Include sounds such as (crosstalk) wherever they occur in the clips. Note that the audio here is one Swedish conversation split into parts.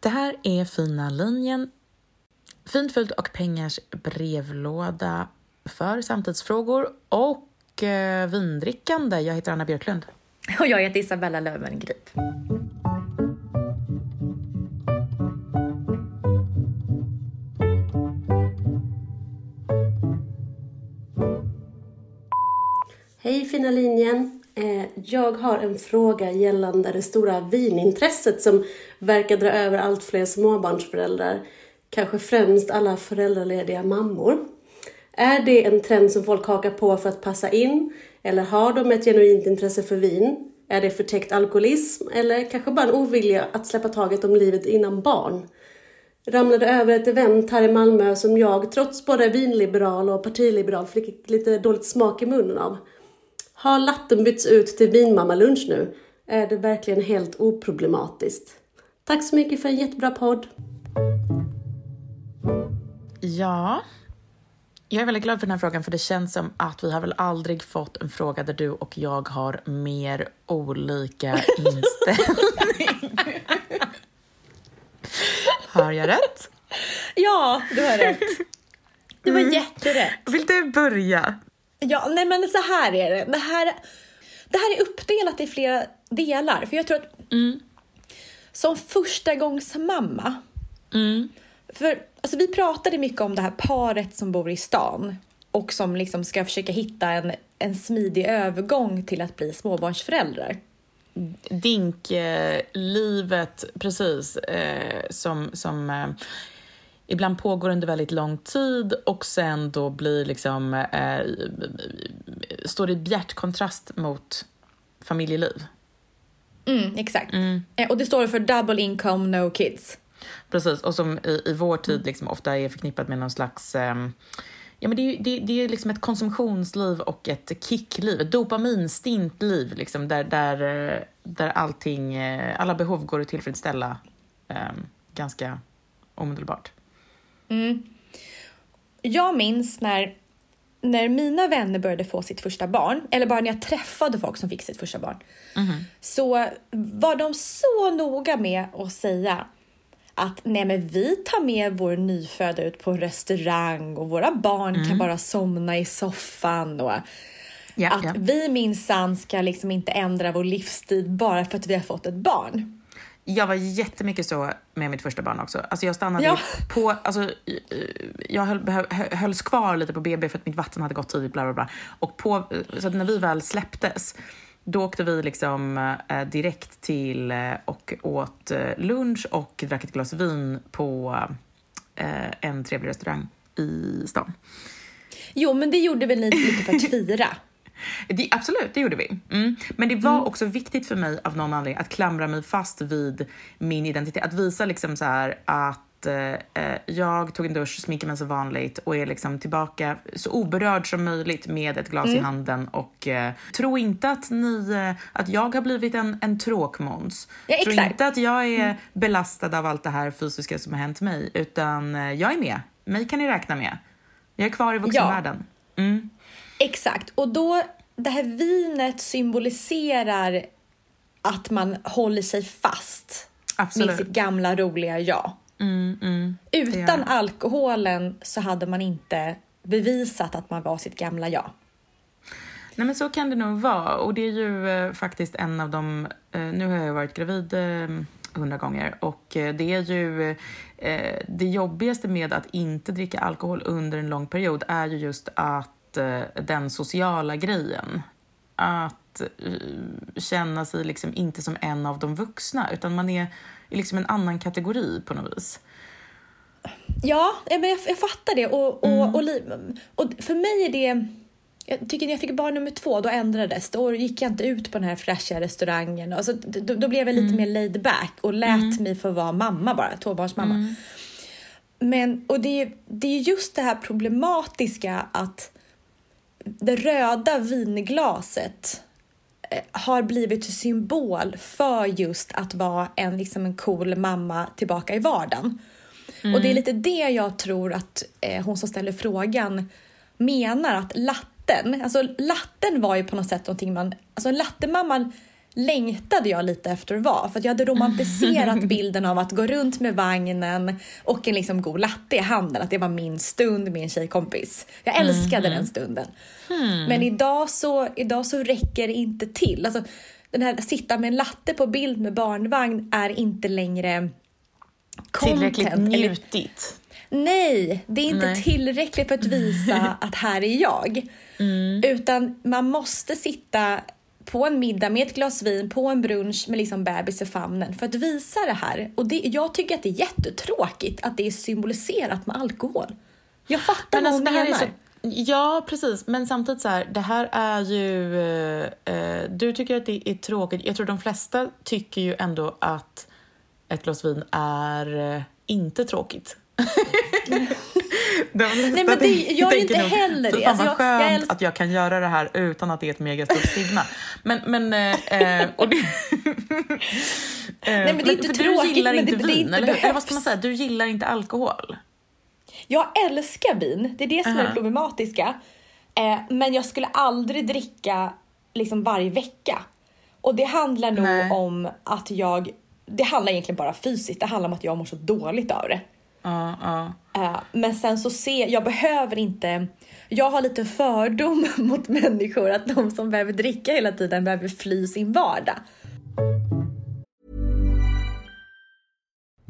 Det här är Fina linjen. Fint fult och pengars brevlåda för samtidsfrågor och eh, vindrickande. Jag heter Anna Björklund. Och jag heter Isabella Löwengrip. Hej fina linjen! Eh, jag har en fråga gällande det stora vinintresset som verkar dra över allt fler småbarnsföräldrar. Kanske främst alla föräldralediga mammor. Är det en trend som folk hakar på för att passa in? Eller har de ett genuint intresse för vin? Är det förtäckt alkoholism? Eller kanske bara en ovilja att släppa taget om livet innan barn? Ramlade över ett event här i Malmö som jag, trots både vinliberal och partiliberal, fick lite dåligt smak i munnen av. Har latten bytts ut till vinmammalunch nu? Är det verkligen helt oproblematiskt? Tack så mycket för en jättebra podd. Ja, jag är väldigt glad för den här frågan för det känns som att vi har väl aldrig fått en fråga där du och jag har mer olika (laughs) inställning. har jag rätt? Ja, du har rätt. Det var Mm. jätterätt. Vill du börja? Ja, nej men så här är det. Det här, det här är uppdelat i flera delar. För jag tror att som första gångs mamma. För alltså, vi pratade mycket om det här paret som bor i stan och som liksom ska försöka hitta en, en smidig övergång till att bli småbarnsföräldrar. Dinklivet, precis, eh, som, som eh, ibland pågår under väldigt lång tid och sen då blir liksom, eh, står i bjärt kontrast mot familjeliv. Mm, exakt. Eh, Och det står för double income, no kids. Precis, och som i, i vår tid liksom ofta är förknippat med någon slags... ehm, ja, men det, är, det, det är liksom ett konsumtionsliv och ett kickliv, ett dopaminstint liv liksom, där, där, eh, där allting, eh, alla behov går att tillfredsställa ehm, ganska omedelbart. Jag minns när, när mina vänner började få sitt första barn, eller bara när jag träffade folk som fick sitt första barn, så var de så noga med att säga att nej men vi tar med vår nyfödda ut på en restaurang och våra barn kan bara somna i soffan och Ja, att ja. vi minsann ska liksom inte ändra vår livsstil bara för att vi har fått ett barn. Jag var jättemycket så med mitt första barn också. Alltså jag stannade Ja. (laughs) på, alltså, jag höll, hölls kvar lite på BB för att mitt vatten hade gått tidigt. Bla bla bla. Och på, så när vi väl släpptes, då åkte vi liksom eh, direkt till eh, och åt eh, lunch och drack ett glas vin på eh, en trevlig restaurang i stan. Jo, men det gjorde väl ni lite för att fira? Det, absolut, det gjorde vi. Mm. Men det var också viktigt för mig av någon anledning att klamra mig fast vid min identitet. Att visa liksom så här att att eh, jag tog en dusch, sminkade mig som vanligt och är liksom tillbaka så oberörd som möjligt med ett glas Mm. i handen och eh, tro inte att ni, eh, att jag har blivit en, en tråkmåns. Ja, tro inte att jag är belastad av allt det här fysiska som har hänt mig, utan eh, jag är med. Mig kan ni räkna med. Jag är kvar i vuxenvärlden. Mm. Exakt. Och då, det här vinet symboliserar att man håller sig fast Absolut. med sitt gamla roliga jag. Mm, mm. Utan alkoholen så hade man inte bevisat att man var sitt gamla jag. Nej men så kan det nog vara och det är ju eh, faktiskt en av de, eh, nu har jag varit gravid eh, hundra gånger och eh, det är ju eh, det jobbigaste med att inte dricka alkohol under en lång period är ju just att eh, den sociala grejen. Att eh, känna sig liksom inte som en av de vuxna utan man är i liksom en annan kategori på något vis. Ja, eh, men jag, jag fattar det. Och, och, Mm. och, och för mig är det... Jag tycker när jag fick barn nummer två, då ändrades det. Då gick jag inte ut på den här flashiga restaurangen. Alltså, då, då blev jag lite Mm. mer laid back och lät mig få vara mamma bara, tvåbarnsmamma. Mm. Men, och det, är- det är just det här problematiska att det röda vinglaset eh, har blivit symbol för just att vara en, liksom en cool mamma tillbaka i vardagen. Och det är lite det jag tror att eh, hon som ställer frågan menar att latten, alltså latten var ju på något sätt någonting man, alltså en lattemamma längtade jag lite efter att vara för att jag hade romantiserat (laughs) bilden av att gå runt med vagnen och en liksom god latte i handen, att det var min stund en tjejkompis. Jag älskade den stunden. Men idag så, idag så räcker det inte till. Alltså, den här sitta med en latte på bild med barnvagn är inte längre Tillräckligt content, eller- njutigt. Nej, det är inte Nej. tillräckligt för att visa (laughs) att här är jag. Mm. Utan man måste sitta på en middag med ett glas vin, på en brunch med liksom bebis i famnen för att visa det här. Och det, jag tycker att det är jättetråkigt att det är symboliserat med alkohol. Jag fattar vad hon alltså, här menar. så, Ja, precis. Men samtidigt så här, det här är ju... Eh, eh, du tycker att det är tråkigt. Jag tror de flesta tycker ju ändå att ett glas vin är eh, inte tråkigt. (laughs) Nej, men det- jag är inte nog, heller "Fy det." Fan Alltså, vad jag- jag skönt älsk- att jag kan göra det här utan att det är ett megastort stigma. Men, men... Eh, eh, och det, (laughs) Nej, men det är inte tråkigt, Du gillar inte det- det vin, inte eller, eller vad ska man säga? Du gillar inte alkohol. Jag älskar vin, det är det som är det problematiska. Eh, men jag skulle aldrig dricka liksom varje vecka. Och det handlar nog Nej. om att jag... Det handlar egentligen bara fysiskt, det handlar om att jag mår så dåligt av det. Eh, men sen så ser jag behöver inte... Jag har lite fördom (laughs) mot människor att de som behöver dricka hela tiden behöver fly sin vardag.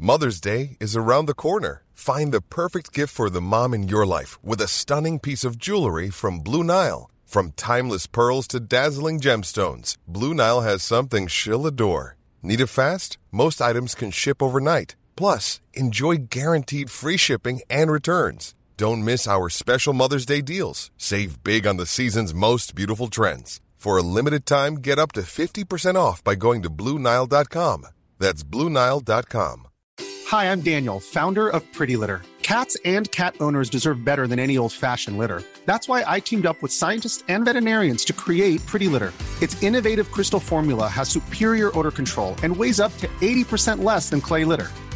Mother's Day is around the corner. Find the perfect gift for the mom in your life with a stunning piece of jewelry from Blue Nile. From timeless pearls to dazzling gemstones, Blue Nile has something she'll adore. Need it fast? Most items can ship overnight. Plus, enjoy guaranteed free shipping and returns. Don't miss our special Mother's Day deals. Save big on the season's most beautiful trends. For a limited time, get up to 50% off by going to BlueNile.com. That's BlueNile.com. Hi, I'm Daniel, founder of Pretty Litter. Cats and cat owners deserve better than any old fashioned litter. That's why I teamed up with scientists and veterinarians to create Pretty Litter. Its innovative crystal formula has superior odor control and weighs up to 80% less than clay litter.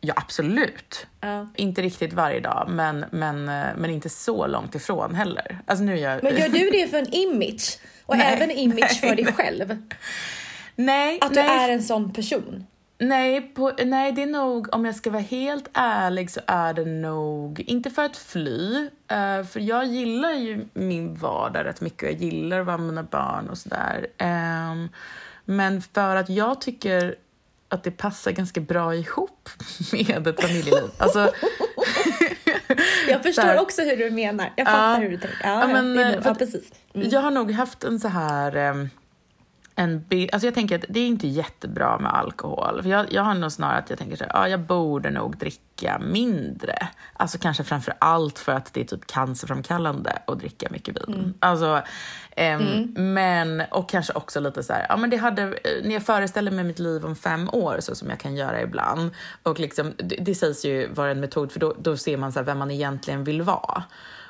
Ja, absolut. Inte riktigt varje dag, men, men, eh, men inte så långt ifrån heller. Alltså nu jag... Men gör du det för en image? Och Nej, även image nej, för dig (laughs) nej. själv? Nej, Att du är en sån person? Nej, på, nej, det är nog, om jag ska vara helt ärlig så är det nog, inte för att fly, eh, för jag gillar ju min vardag rätt mycket och jag gillar att vara med mina barn och sådär. Ehm, men för att jag tycker att det passar ganska bra ihop (laughs) med ett familjeliv. Alltså, (laughs) Jag förstår (laughs) också hur du menar. Jag fattar Ja. hur du tänker. Ja, Ja, men, eh, ja precis. Mm. Jag har nog haft en så här... En bild, alltså jag tänker att det är inte jättebra med alkohol. För jag, jag har nog snarare att jag tänker så här, ja, jag borde nog dricka mindre. Alltså kanske framför allt för att det är typ cancerframkallande att dricka mycket vin. Mm. Alltså, ehm, Men, och kanske också lite så här, ja men det hade, när jag föreställer mig mitt liv om fem år, så som jag kan göra ibland, och liksom, det, det sägs ju vara en metod, för då, då ser man så här vem man egentligen vill vara.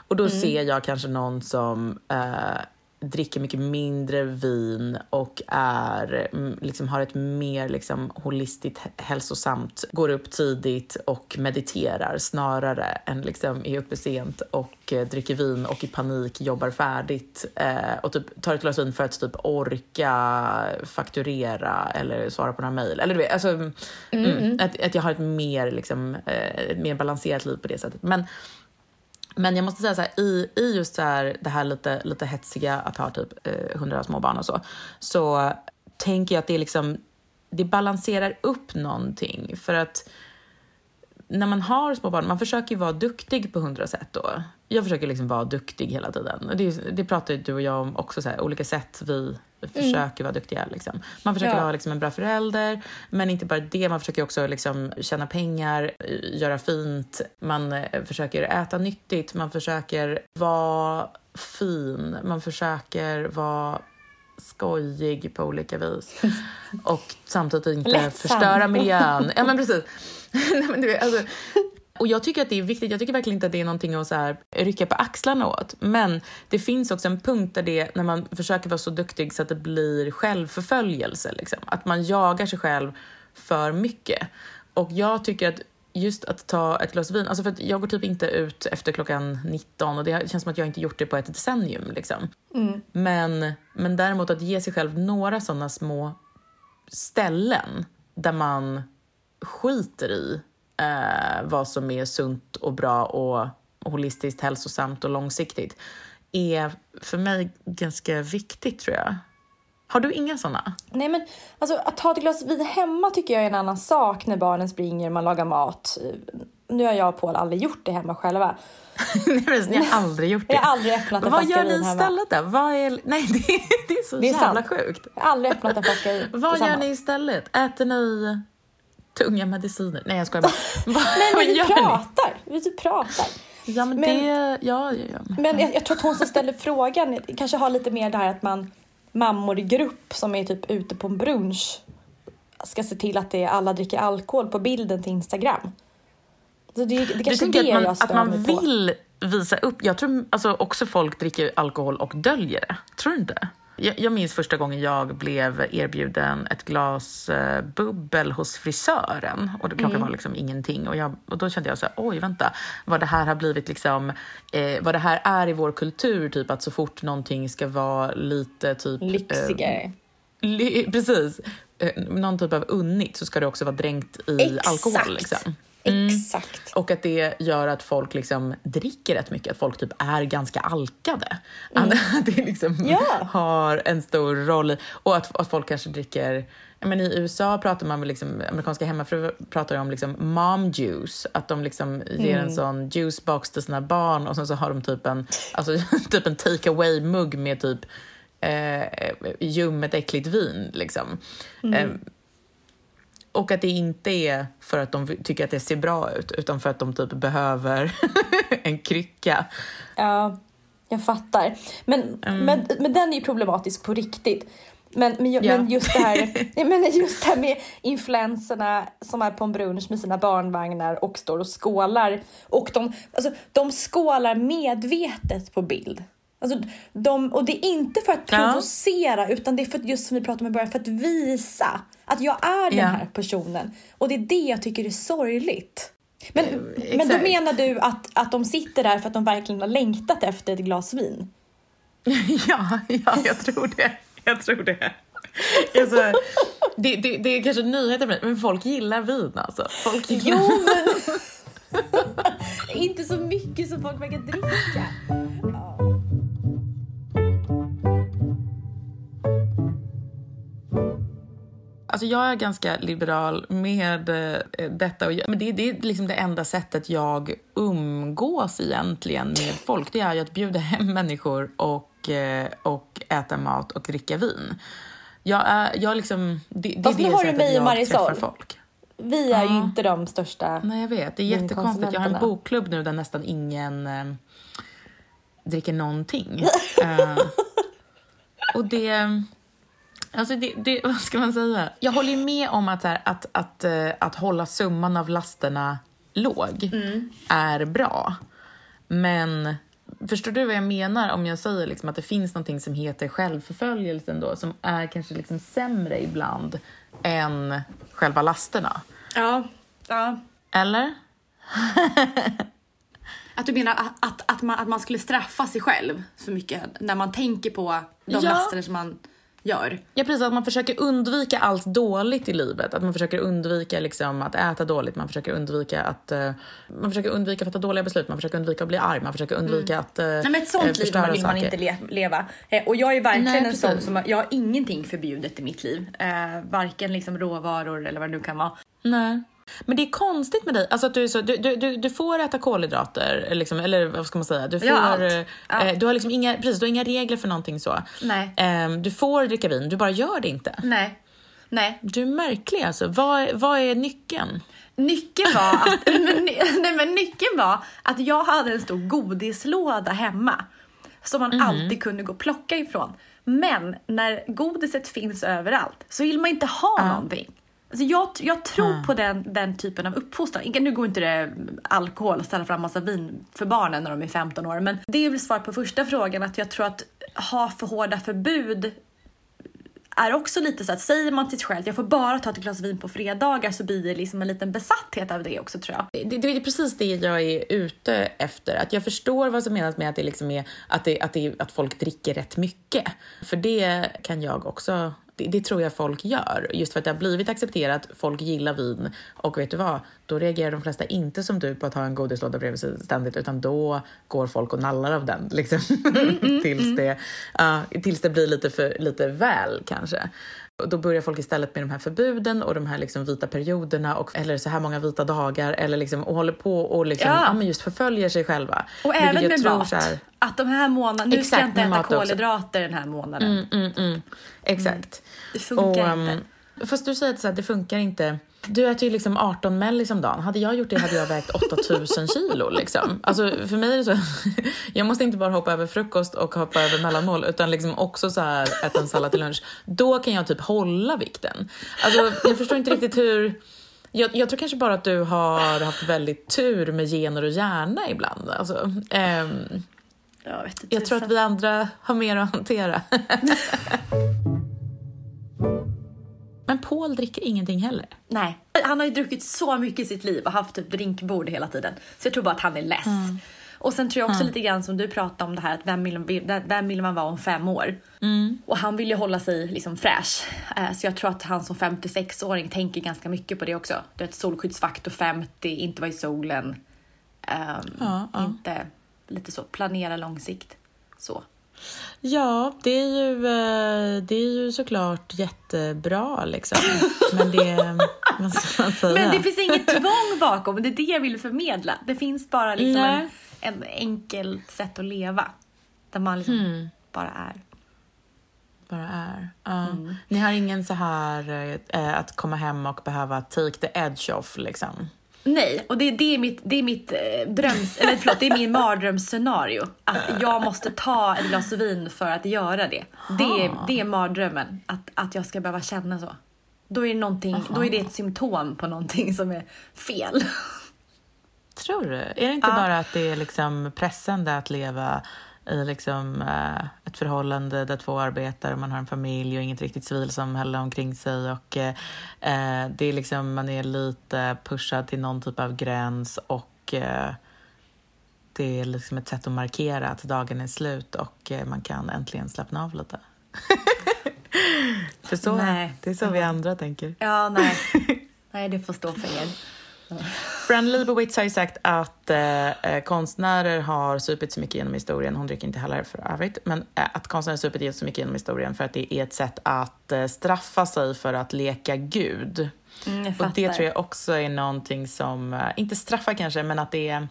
Och då ser jag kanske någon som eh, dricker mycket mindre vin och är, mm, liksom, har ett mer liksom, holistiskt hä- hälsosamt, går upp tidigt och mediterar snarare än liksom, är uppe sent och eh, dricker vin och i panik jobbar färdigt eh, och typ, tar ett glas vin för att typ, orka fakturera eller svara på några mejl. Eller du vet, alltså, mm, att, att jag har ett mer, liksom, eh, ett mer balanserat liv på det sättet. Men men jag måste säga så här, i, i just så här, det här lite, lite hetsiga att ha typ eh, hundra små barn och så, så tänker jag att det är liksom, det balanserar upp någonting. För att när man har små barn, man försöker ju vara duktig på hundra sätt då. Jag försöker liksom vara duktig hela tiden. Det, det pratar ju du och jag om också, så här, olika sätt vi försöker vara duktiga. Liksom. Man försöker Ja. vara liksom en bra förälder, men inte bara det. Man försöker också liksom tjäna pengar, eh, göra fint. Man eh, försöker äta nyttigt. Man försöker vara fin. Man försöker vara skojig på olika vis. (laughs) Och samtidigt inte Lättsam. förstöra miljön. Ja, men precis. (laughs) Nej, men du vet, alltså, och jag tycker att det är viktigt. Jag tycker verkligen inte att det är någonting att så här, rycka på axlarna åt. Men det finns också en punkt där det, när man försöker vara så duktig så att det blir självförföljelse. Liksom. Att man jagar sig själv för mycket. Och jag tycker att just att ta ett glas vin, alltså för jag går typ inte ut efter klockan 19 och det känns som att jag inte gjort det på ett decennium. Liksom. Men, men däremot att ge sig själv några sådana små ställen där man skiter i eh, vad som är sunt och bra och holistiskt hälsosamt och långsiktigt är för mig ganska viktigt tror jag. Har du inga såna? Nej men alltså att ta ett glas vin hemma tycker jag är en annan sak när barnen springer, man lagar mat. Nu har jag och Paul aldrig gjort det hemma själva. (laughs) Nej, Ni har aldrig gjort det. Jag har aldrig öppnat en Vad flaska gör ni vin hemma. istället då? Vad är... Nej, det, det är så Det är jävla sant. sjukt. Jag har aldrig öppnat en flaska vin Vad gör ni istället? Äter ni tunga mediciner? Nej, jag skojar bara. (laughs) Vad, Nej men vi gör ni? pratar. Vi typ pratar. Ja, men, Men- det... Ja, ja, ja. Men jag, jag tror att hon som ställer (laughs) frågan kanske har lite mer det här att man mammor i grupp som är typ ute på en brunch ska se till att det är alla dricker alkohol på bilden till Instagram. Så det, det kanske är det att man, jag att stör man mig på. vill visa upp. Jag tror alltså också folk dricker alkohol och döljer det. Tror du inte? Jag, jag minns första gången jag blev erbjuden ett glas eh, bubbel hos frisören. Och det, Mm. var liksom ingenting. Och, jag, och då kände jag så här, oj vänta, vad det här har blivit liksom, eh, vad det här är i vår kultur, typ att så fort någonting ska vara lite typ... eh, Lyxigare. Ly- Precis. Eh, Någon typ av unnigt så ska det också vara dränkt i Exakt. alkohol. Liksom. Exakt. Och att det gör att folk liksom dricker rätt mycket, att folk typ är ganska alkade. Att (laughs) det liksom Mm. Ja. har en stor roll och att, att folk kanske dricker menar, I USA pratar man med liksom, amerikanska hemmafruar pratar om liksom mom juice, att de liksom ger Mm. en sån juicebox till sina barn och sen så har de typ en, alltså, (laughs) typ en take away-mugg med typ eh, ljummet äckligt vin. Liksom. Mm. Eh, och att det inte är för att de tycker att det ser bra ut, utan för att de typ behöver (laughs) en krycka. Ja, jag fattar. Men, Mm. men, men den är ju problematisk på riktigt. Men, men, Ja. men, just det här, (laughs) men just det här med influenserna som är på en brunch med sina barnvagnar och står och skålar. Och de, alltså, de skålar medvetet på bild. Alltså, de, och det är inte för att Ja. provocera utan det är för att, just som vi pratade om i början, för att visa att jag är den Ja. här personen. Och det är det jag tycker är sorgligt. Men, men då menar du att, att de sitter där för att de verkligen har längtat efter ett glas vin? (laughs) Ja, ja, jag tror det. Jag tror det. Alltså, det, det, det är kanske nyheter för mig, men folk gillar vin alltså. Folk gillar... Jo, men (laughs) (laughs) inte så mycket som folk verkar dricka. Alltså jag är ganska liberal med eh, detta. Och jag, men det, det är liksom det enda sättet jag umgås egentligen med folk. Det är ju att bjuda hem människor och, eh, och äta mat och dricka vin. Jag är, jag liksom, det, det är Fast det nu har du sättet jag Marisol. träffar folk. Vi är ju Ja. inte de största. Nej, jag vet. Det är jättekonstigt. Jag har en bokklubb nu där nästan ingen eh, dricker någonting. (laughs) Eh, och det... Alltså det, det, (laughs) vad ska man säga? Jag håller ju med om att, här, att, att, eh, att hålla summan av lasterna låg är bra. Men förstår du vad jag menar om jag säger liksom att det finns någonting som heter självförföljelse ändå, som är kanske liksom sämre ibland än själva lasterna? Ja. ja. Eller? (laughs) Att du menar att, att, att, man, att man skulle straffa sig själv för mycket när man tänker på de Ja. laster som man gör? Ja, precis. Att man försöker undvika allt dåligt i livet. Att man försöker undvika liksom, att äta dåligt, man försöker undvika att eh, man försöker undvika att fatta dåliga beslut, man försöker undvika att bli arg, man försöker undvika att eh, Nej, men ett sånt eh, liv vill man inte le leva. Eh, och jag är verkligen Nej, en sån som, jag har ingenting förbjudet i mitt liv. Eh, varken liksom råvaror eller vad det nu kan vara. Nej. Men det är konstigt med dig, alltså att du, är så, du, du, du, får äta kolhydrater, liksom, eller vad ska man säga? Du, får, Ja, allt. eh, du, har liksom inga, precis, du har inga regler för någonting så. Nej. Ehm, du får dricka vin, du bara gör det inte. Nej. Nej. Du är märklig alltså. Vad, vad är nyckeln? Nyckeln var att, (laughs) nej, men nyckeln var att jag hade en stor godislåda hemma som man alltid kunde gå och plocka ifrån. Men när godiset finns överallt så vill man inte ha någonting. Alltså jag, jag tror på den, den typen av uppfostran. Nu går inte det alkohol och ställa fram massa vin för barnen när de är 15 år. Men det är väl svar på första frågan att jag tror att ha för hårda förbud är också lite så att säger man till sig själv att jag får bara ta ett glas vin på fredagar så blir det liksom en liten besatthet av det också tror jag. Det, det är precis det jag är ute efter. Att jag förstår vad som menas med att det, liksom är, att det, att det, att folk dricker rätt mycket. För det kan jag också... Det, det tror jag folk gör. Just för att det har blivit accepterat, folk gillar vin. Och vet du vad? Då reagerar de flesta inte som du på att ha en godislåda bredvid sig ständigt. Utan då går folk och nallar av den. Liksom. (laughs) tills, det, ja, tills det blir lite, för, lite väl kanske. Då börjar folk istället med de här förbuden och de här liksom vita perioderna och, eller så här många vita dagar eller liksom, och håller på och liksom, Ja. men just förföljer sig själva. Och Vilket även med mat. här- Att de här månaderna, nu ska jag inte äta också. kolhydrater den här månaden. Mm, mm. Exakt. Det funkar och, inte. um, Fast du säger att det funkar inte. Du äter ju liksom 18 mellis om dagen. Hade jag gjort det hade jag vägt 8000 kilo. Liksom. Alltså, för mig är det så. (laughs) Jag måste inte bara hoppa över frukost och hoppa över mellanmål utan liksom också så här, äta en sallad till lunch. Då kan jag typ hålla vikten. Alltså, jag förstår inte riktigt hur... Jag, jag tror kanske bara att du har haft väldigt tur med gener och hjärna ibland. Alltså, ehm, Jag, vet inte, jag tror att vi andra har mer att hantera. (laughs) (laughs) Men Paul dricker ingenting heller. Nej. Han har ju druckit så mycket i sitt liv och haft typ drinkbord hela tiden. Så jag tror bara att han är less. Och sen tror jag också lite grann som du pratade om det här att vem vill, vem vill man vara om fem år? Och han vill ju hålla sig liksom fräsch. Eh, Så jag tror att han som 56-åring tänker ganska mycket på det också. Du vet solskyddsfaktor 50, inte vara i solen. Ehm, Ja, ja. Inte lite så, planera långsikt. Så. Ja, det är ju, eh, det är ju såklart jättebra liksom. (laughs) Men det, vad ska man säga? Men det finns inget tvång bakom, det är det jag vill förmedla. Det finns bara liksom en, en enkelt sätt att leva. Där man liksom Hmm. bara är. bara är. Ja. Ni har ingen så här eh, att komma hem och behöva take the edge off liksom? Nej, och det, det är mitt, det är mitt eh, dröms, eller förlåt, det är min mardrömsscenario. Att jag måste ta ett glas vin för att göra det. Det är, det är mardrömmen, att, att jag ska behöva känna så. Då är, det någonting, då är det ett symptom på någonting som är fel. Tror du? Är det inte Ja. bara att det är liksom pressande att leva i liksom, eh, ett förhållande där två arbetar och man har en familj och inget riktigt civilsamhälle omkring sig. Och, eh, eh, det är liksom, man är lite pushad till någon typ av gräns och eh, det är liksom ett sätt att markera att dagen är slut och eh, man kan äntligen slappna av lite. (laughs) för så, nej. det är så vi andra tänker. Ja, nej. (laughs) nej, det får stå för er. Fran Lebowitz har ju sagt att eh, eh, konstnärer har supit så mycket genom historien, hon dricker inte heller för övrigt, men eh, att konstnärer har supit så mycket genom historien för att det är ett sätt att eh, straffa sig för att leka Gud. Mm, och det tror jag också är någonting som, eh, inte straffa kanske, men att det är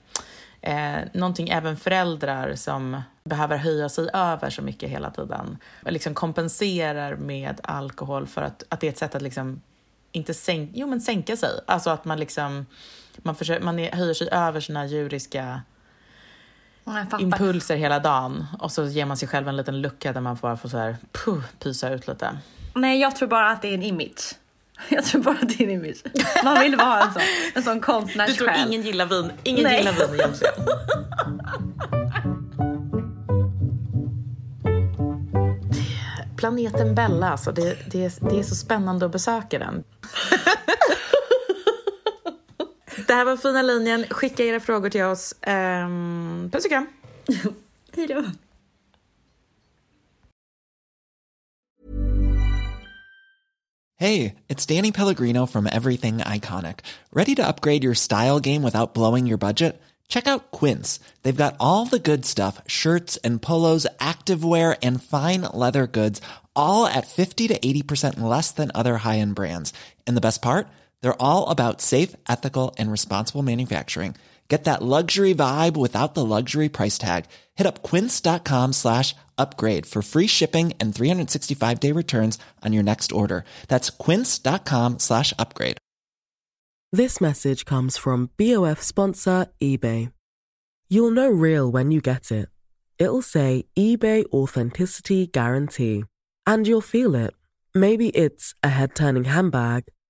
eh, någonting även föräldrar som behöver höja sig över så mycket hela tiden, liksom kompenserar med alkohol för att, att det är ett sätt att liksom inte sänka, jo, men sänka sig. Alltså att man liksom man, försöker, man är, höjer sig över sina djuriska impulser hela dagen och så ger man sig själv en liten lucka där man bara får så här, puh, pysa ut lite. Nej, jag tror bara att det är en image. (laughs) Jag tror bara att det är en image. Man vill vara en sån, en sån konstnärssjäl. Du tror ingen gillar vin, ingen Nej. gillar vin egentligen? (laughs) Planeten Bella, alltså, det, det, det är så spännande att besöka den. Det här var Fina linjen. Skicka era frågor till oss. Um, puss och kram. (laughs) Hej då. Hey, it's Danny Pellegrino from Everything Iconic. Ready to upgrade your style game without blowing your budget? Check out Quince. They've got all the good stuff shirts and polos, activewear, and fine leather goods, all at 50 to 80% less than other high end brands. And the best part? They're all about safe, ethical, and responsible manufacturing. Get that luxury vibe without the luxury price tag. Hit up quince.com slash upgrade for free shipping and 365 day returns on your next order. That's quince.com slash upgrade. This message comes from BOF sponsor eBay. You'll know real when you get it. It'll say eBay Authenticity Guarantee. And you'll feel it. Maybe it's a head turning handbag,